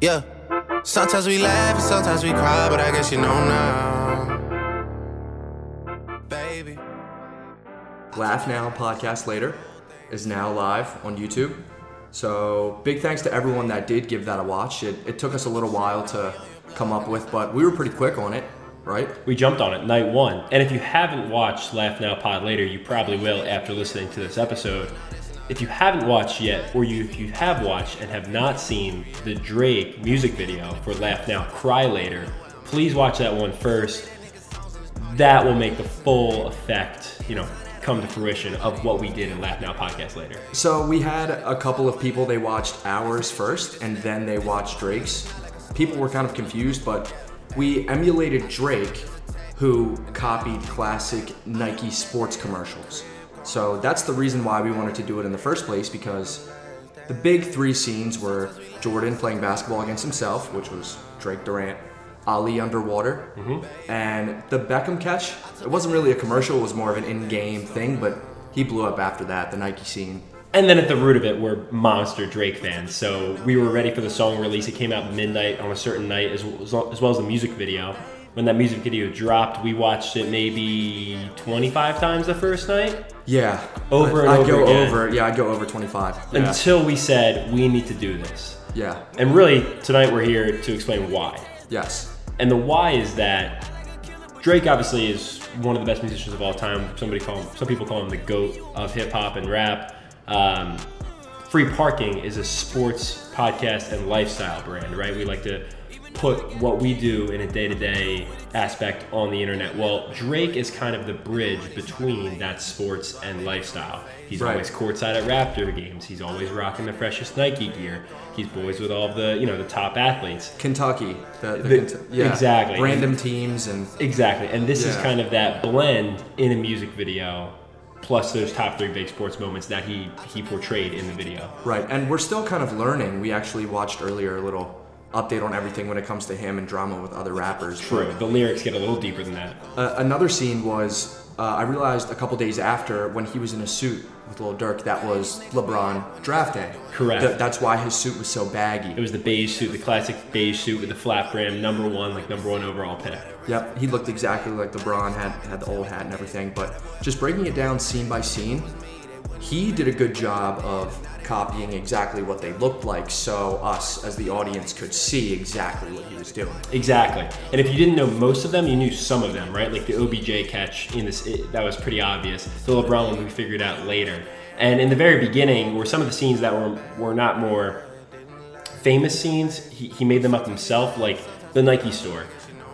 Yeah. Sometimes we laugh and sometimes we cry, but I guess you know now. Baby. Laugh Now podcast later is now live on YouTube. So big thanks to everyone that did give that a watch. It, it took us a little while to come up with, but we were pretty quick on it, right? We jumped on it night one. And if you haven't watched Laugh Now Pod Later, you probably will after listening to this episode. If you haven't watched yet, or you, if you have watched and have not seen the Drake music video for Laugh Now Cry Later, please watch that one first. That will make the full effect, you know, come to fruition of what we did in Laugh Now podcast later. So we had a couple of people, they watched ours first and then they watched Drake's. People were kind of confused, but we emulated Drake, who copied classic Nike sports commercials. So that's the reason why we wanted to do it in the first place because the big three scenes were Jordan playing basketball against himself, which was Drake Durant, Ali underwater, mm-hmm. and the Beckham catch. It wasn't really a commercial, it was more of an in game thing, but he blew up after that, the Nike scene. And then at the root of it, we're monster Drake fans. So we were ready for the song release. It came out midnight on a certain night, as, as well as the music video. When that music video dropped, we watched it maybe 25 times the first night Yeah. Over and I'd over go again. over, yeah, I'd go over 25. Yeah. until we said, we need to do this. yeah. And really, tonight we're here to explain why. Yes. And the why is that Drake obviously is one of the best musicians of all time. Somebody call him, some people call him the goat of hip hop and rap. Um, Free Parking is a sports podcast and lifestyle brand, right? We like to put what we do in a day-to-day aspect on the internet. Well, Drake is kind of the bridge between that sports and lifestyle. He's Right. always courtside at Raptor games. He's always rocking the freshest Nike gear. He's boys with all the, you know, the top athletes. Kentucky. The, the, The- yeah. exactly. Random teams and Exactly. And this is kind of that blend in a music video plus those top three big sports moments that he he portrayed in the video. right. And we're still kind of learning. We actually watched earlier a little update on everything when it comes to him and drama with other rappers. True. The lyrics get a little deeper than that. Uh, another scene was uh, I realized a couple days after when he was in a suit with Lil Durk that was LeBron draft day. Correct. Th- that's why his suit was so baggy. It was the beige suit, the classic beige suit with the flat brim, number one, like number one overall pick. Yep, he looked exactly like LeBron had had the old hat and everything. But just breaking it down scene by scene, he did a good job of copying exactly what they looked like, so us as the audience could see exactly what he was doing. Exactly. And if you didn't know most of them, you knew some of them, right? Like the OBJ catch in this, it, that was pretty obvious. The LeBron one we figured out later. And in the very beginning, were some of the scenes that were were not more famous scenes. He, he made them up himself, like the Nike store.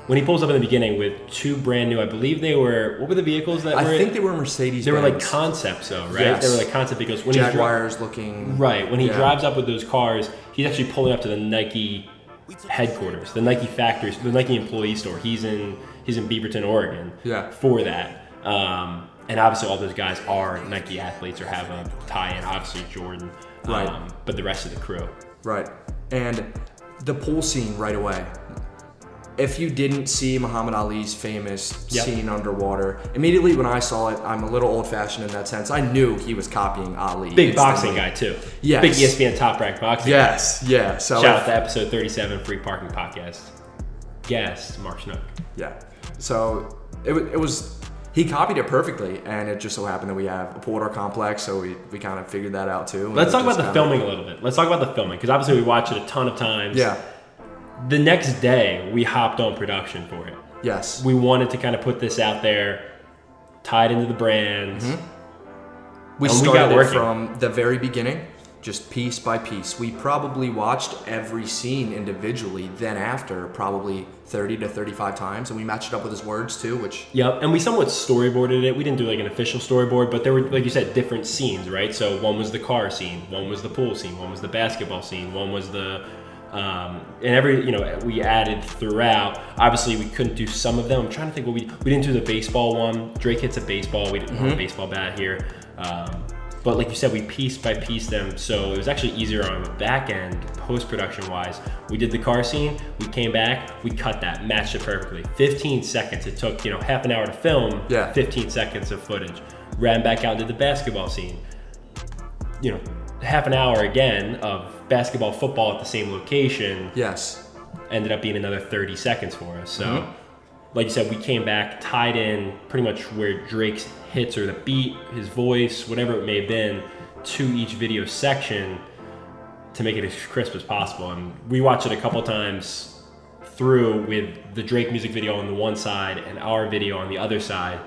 When he pulls up in the beginning with two brand new, I believe they were. What were the vehicles that I were? think they were Mercedes. they were like concepts, though, right? Yes. They were like concept vehicles. When he's dri- Jaguars looking. Right. When he Yeah. drives up with those cars, he's actually pulling up to the Nike headquarters, the Nike factory, the Nike employee store. He's in he's in Beaverton, Oregon. Yeah. For that. Um, and obviously, all those guys are Nike athletes or have a tie-in. Obviously, Jordan. Right. Um, but the rest of the crew. Right. And the pool scene right away. If you didn't see Muhammad Ali's famous Yep. scene underwater, immediately when I saw it, I'm a little old fashioned in that sense. I knew he was copying Ali. Big boxing guy too. Yes. Big ESPN top ranked boxing. guy. Yes, yeah. So Shout if- out to episode 37, Free Parking Podcast. Guest Mark Snook. Yeah. So it, it was he copied it perfectly, and it just so happened that we have a Porter complex, so we, we kind of figured that out too. Let's talk about the filming a little bit. Let's talk about the filming because obviously we watched it a ton of times. Yeah. The next day, we hopped on production for it. Yes. We wanted to kind of put this out there, tied into the brands. Mm-hmm. we and we started got from the very beginning, just piece by piece. We probably watched every scene individually. Then after, probably 30 to 35 times, and we matched it up with his words too, which Yep, and we somewhat storyboarded it. We didn't do like an official storyboard, but there were, like you said, different scenes, right? So one was the car scene, one was the pool scene, one was the basketball scene, one was the, um, and every you know we added throughout. Obviously, we couldn't do some of them. I'm trying to think what we we didn't do the baseball one. Drake hits a baseball. We didn't want a baseball bat here. Um, but like you said, we piece by piece them, so it was actually easier on the back end, post production wise. We did the car scene, we came back, we cut that, matched it perfectly. 15 seconds. It took you know half an hour to film. Yeah. 15 seconds of footage. Ran back out, did the basketball scene. You know, half an hour again of basketball, football at the same location Yes. ended up being another 30 seconds for us. So, Mhm. like you said, we came back, tied in pretty much where Drake's hits or the beat, his voice, whatever it may have been, to each video section to make it as crisp as possible. And we watched it a couple times through with the Drake music video on the one side and our video on the other side.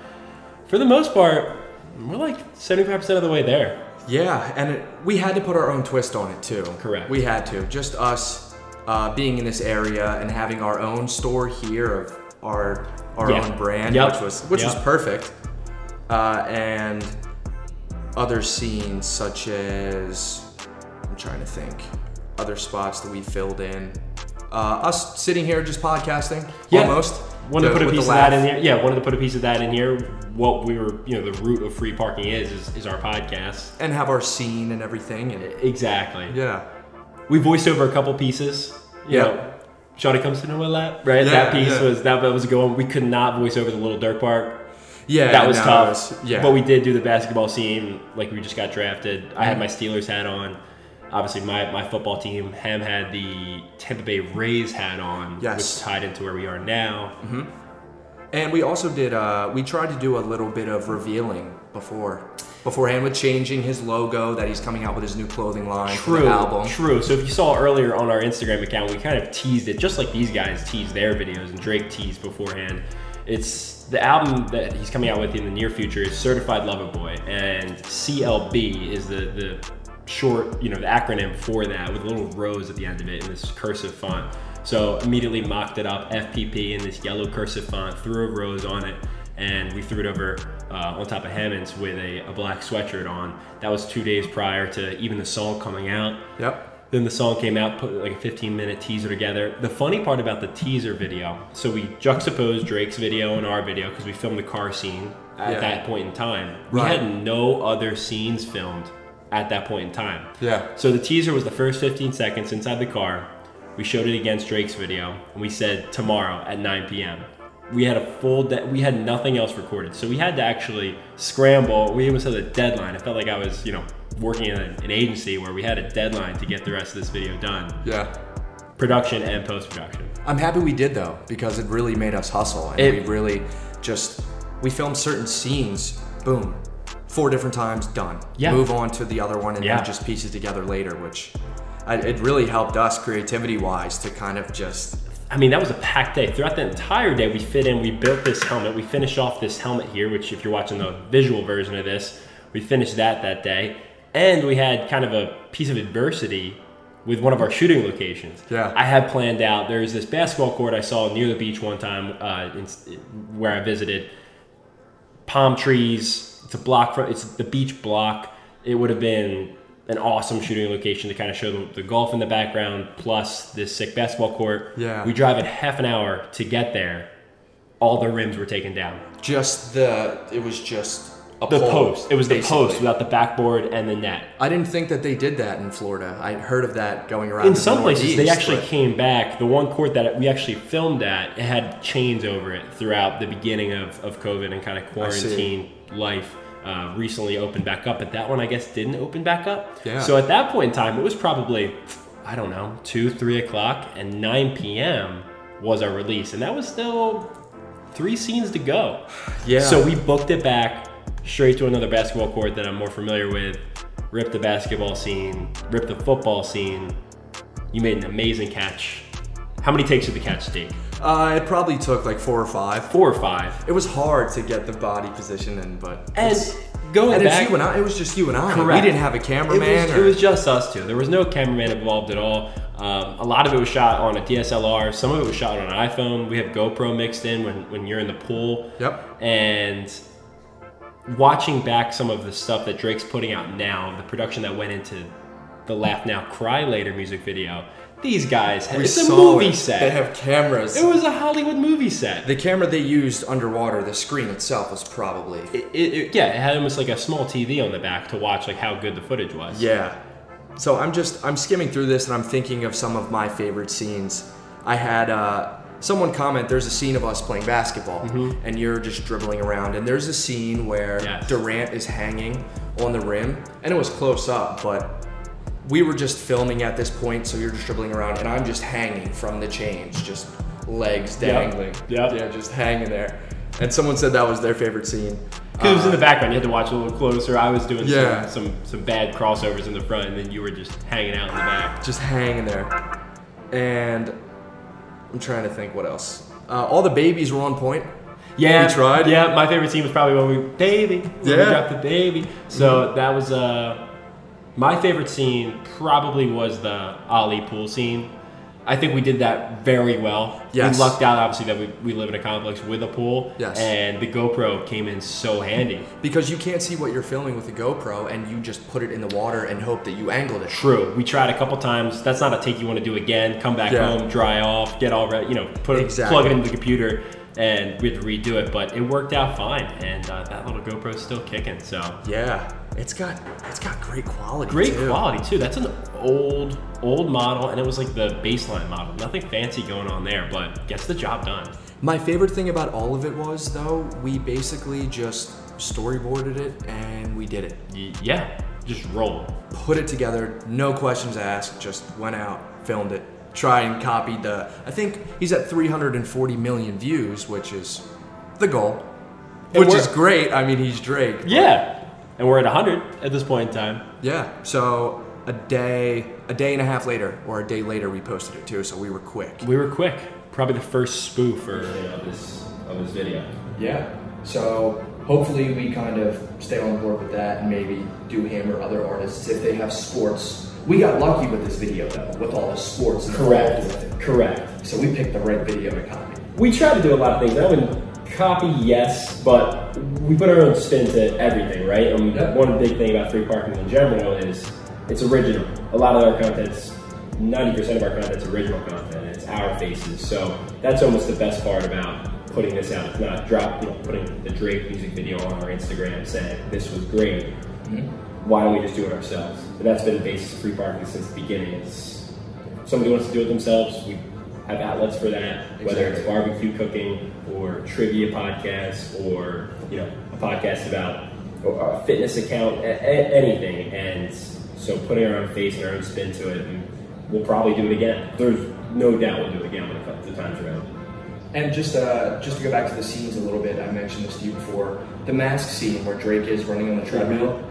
For the most part, we're like 75% of the way there. Yeah, and it, we had to put our own twist on it too. Correct. We had to. Just us uh, being in this area and having our own store here of our our Yeah. own brand, Yep. which was which was perfect. Uh, and other scenes such as I'm trying to think, other spots that we filled in. Uh, us sitting here just podcasting, Yeah. almost. Wanted to put a piece of that in here. Yeah, wanted to put a piece of that in here. What we were, you know, the root of free parking is is, is our podcast. and have our scene and everything. And Exactly. yeah, We voiced over a couple pieces. Yeah. Shawty comes to know my lap, right? Yeah, that piece yeah. was that, that was going. We could not voice over the Lil Durk part. yeah, that was no, tough. was- yeah, But we did do the basketball scene like we just got drafted. I had Mhm. my Steelers hat on. Obviously, my, my football team, Ham had the Tampa Bay Rays hat on, Yes. which tied into where we are now. And we also did. Uh, we tried to do a little bit of revealing before, beforehand with changing his logo that he's coming out with his new clothing line for True, album. true. So if you saw earlier on our Instagram account, we kind of teased it, just like these guys teased their videos and Drake teased beforehand. It's the album that he's coming out with in the near future is Certified Lover Boy, and CLB is the the short, you know, the acronym for that with a little rose at the end of it in this cursive font. So immediately mocked it up, FPP in this yellow cursive font, threw a rose on it, and we threw it over uh, on top of Hammond's with a, a black sweatshirt on. That was two days prior to even the song coming out. Yep. Then the song came out, put like a 15 minute teaser together. The funny part about the teaser video, so we juxtaposed Drake's video and our video because we filmed the car scene at Yeah. that point in time. We had no other scenes filmed at that point in time. Yeah. So the teaser was the first 15 seconds inside the car. We showed it against Drake's video, and we said tomorrow at 9 p.m. We had a full de- we had nothing else recorded, so we had to actually scramble. We almost had a deadline. It felt like I was, you know, working in an an agency where we had a deadline to get the rest of this video done, Yeah. production and post production. I'm happy we did though because it really made us hustle and It- we really just we filmed certain scenes. Boom. Four different times, done. Yeah. Move on to the other one and Yeah. then just piece it together later, which I, it really helped us creativity wise to kind of just I mean, that was a packed day. Throughout the entire day, we fit in, we built this helmet. We finished off this helmet here, which, if you're watching the visual version of this, we finished that that day. And we had kind of a piece of adversity with one of our shooting locations. Yeah. I had planned out, there's this basketball court I saw near the beach one time uh, in, where I visited. Palm trees, it's a block from, it's the beach block. It would have been an awesome shooting location to kind of show the, the golf in the background plus this sick basketball court. Yeah. We drive it half an hour to get there. All the rims were taken down. just the it was just The pole, post. It was the basically. post without the backboard and the net. I didn't think that they did that in Florida. I heard of that going around. In the some places, they actually but- came back. The one court that we actually filmed at, it had chains over it throughout the beginning of, of COVID and kind of quarantine life. Uh, recently opened back up, but that one I guess didn't open back up. Yeah. So at that point in time, it was probably, I don't know, two, three o'clock, and 9 p.m. was our release, and that was still three scenes to go. Yeah. So we booked it back straight to another basketball court that I'm more familiar with. Ripped the basketball scene, ripped the football scene. You made an amazing catch. How many takes did the catch take? Uh, it probably took like four or five. Four or five. It was hard to get the body position in, but And going and back, it's you and I. It was just you and I. Correct. We didn't have a it cameraman. was, or, it was just us two. There was no cameraman involved at all. Um, a lot of it was shot on a DSLR. Some of it was shot on an iPhone. We have GoPro mixed in when, when you're in the pool. Yep. And watching back some of the stuff that Drake's putting out now, the production that went into the Laugh Now Cry Later music video, these guys, have, it's a movie it. set. They have cameras. it was a Hollywood movie set. the camera they used underwater. The screen itself was probably. It, it, it- yeah, it had almost like a small TV on the back to watch like how good the footage was. Yeah. So I'm just I'm skimming through this and I'm thinking of some of my favorite scenes. I had uh, someone comment. There's a scene of us playing basketball, and you're just dribbling around. And there's a scene where Mm-hmm. Yes. Durant is hanging on the rim, and it was close up, but we were just filming at this point, so you're just dribbling around, and I'm just hanging from the chains, just legs dangling. Yep. Yeah, just hanging there. And someone said that was their favorite scene. Because it was in the background, you had to watch a little closer. I was doing Yeah. some, some some bad crossovers in the front, and then you were just hanging out in the back. just hanging there. And I'm trying to think what else. Uh, all the babies were on point. Yeah, We tried? Yeah, my favorite scene was probably when we baby, when we Yeah. dropped the baby. So that was uh, my favorite scene. Probably was the Ali pool scene. I think we did that very well. Yes. We lucked out, obviously, that we, we live in a complex with a pool. Yes. And the GoPro came in so handy. Because you can't see what you're filming with the GoPro, and you just put it in the water and hope that you angled it. True. We tried a couple times. That's not a take you want to do again. Come back Yeah. home, dry off, get all ready. You know, put it, Exactly. plug it into the computer, and we had to redo it. But it worked out fine, and uh, that little GoPro's still kicking. So Yeah, it's got it's got great quality. great too. quality too. That's an old old model, and it was like the baseline model. Nothing fancy going on there, but gets the job done. My favorite thing about all of it was though we basically just storyboarded it and we did it. Y- yeah, just roll. Put it together, no questions asked. Just went out, filmed it, tried and copied the. I think he's at 340 million views, which is the goal, And which we're- is great. I mean, he's Drake. Yeah, and we're at 100 at this point in time. Yeah. So a day, a day and a half later, or a day later, we posted it too. So we were quick. We were quick. Probably the first spoof or of this of this video. Yeah. So hopefully we kind of stay on board with that and maybe do him or other artists if they have sports. We got lucky with this video though, with all the sports involved with it. Correct. So we picked the right video to copy. We try to do a lot of things. I wouldn't copy, yes, but we put our own spin to everything, right? And Yeah. one big thing about free parking in general is it's original. A lot of our content's 90% of our content's original content. It's our faces. So that's almost the best part about putting this out. It's not drop, you know, putting the Drake music video on our Instagram saying this was great. Mm-hmm. Why don't we just do it ourselves? And that's been the basis of free parking since the beginning. It's if somebody wants to do it themselves. We have outlets for that, whether it's barbecue cooking or trivia podcasts or you know a podcast about a fitness account, a- a- anything. And so putting our own face and our own spin to it, and we'll probably do it again. There's no doubt we'll do it again when it comes the time's around. And just uh, just to go back to the scenes a little bit, I mentioned this to you before. The mask scene where Drake is running on the treadmill.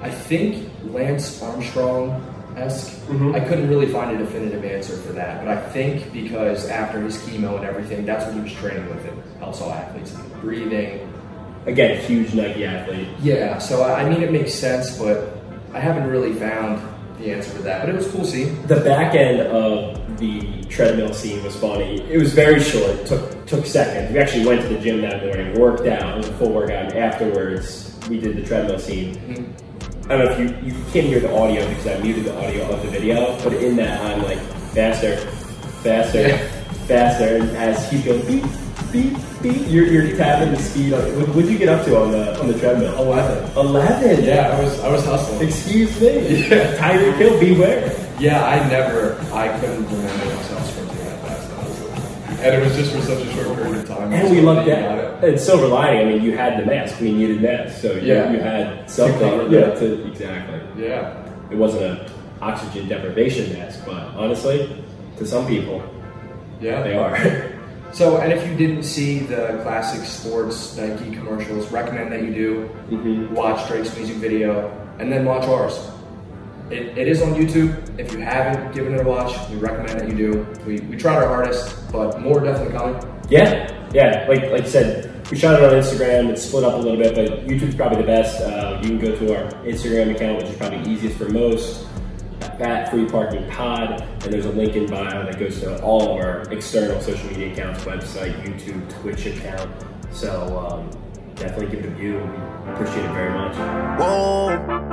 I think Lance Armstrong esque. Mm-hmm. I couldn't really find a definitive answer for that, but I think because after his chemo and everything, that's what he was training with. It all athletes breathing. Again, huge Nike athlete. Yeah, so I mean it makes sense, but I haven't really found the answer to that. But it was cool seeing. The back end of the treadmill scene was funny. It was very short. Took took seconds. We actually went to the gym that morning, worked out. It was a full workout. And afterwards, we did the treadmill scene. Mm-hmm. I don't know if you you can't hear the audio because I muted the audio of the video, but in that I'm like faster, faster, Yeah. faster, and as he's going beep beep beep, you're you're tapping the speed. On, what would you get up to on the on the treadmill? Eleven. Eleven. Yeah, I was I was hustling. Excuse me. Yeah. Tyreek Hill, beware. Yeah, I never, I couldn't remember myself And it was just for such a short period of time. And we lucked you out. got it. And silver lining, I mean, you had the mask. We needed masks, so you, Yeah. you had something. cover yeah, to, exactly. Yeah. It wasn't a oxygen deprivation mask, but honestly, to some people, Yeah. they are. So, and if you didn't see the classic sports Nike commercials, recommend that you do. Mhm. Watch Drake's music video, and then watch ours. It, it is on YouTube. If you haven't given it a watch, we recommend that you do. We, we tried our hardest, but more definitely coming. yeah, yeah. Like like you said, we shot it on Instagram. It's split up a little bit, but YouTube's probably the best. Uh, you can go to our Instagram account, which is probably easiest for most. At Free Parking Pod, and there's a link in bio that goes to all of our external social media accounts, website, YouTube, Twitch account. So um, definitely give it a view. We appreciate it very much. Whoa, whoa,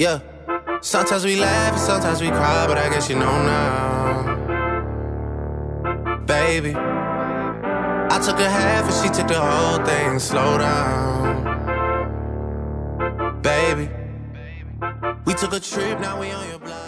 yeah. Sometimes we laugh and sometimes we cry, but I guess you know now, baby. I took a half and she took the whole thing. Slow down, baby. We took a trip, now we on your block.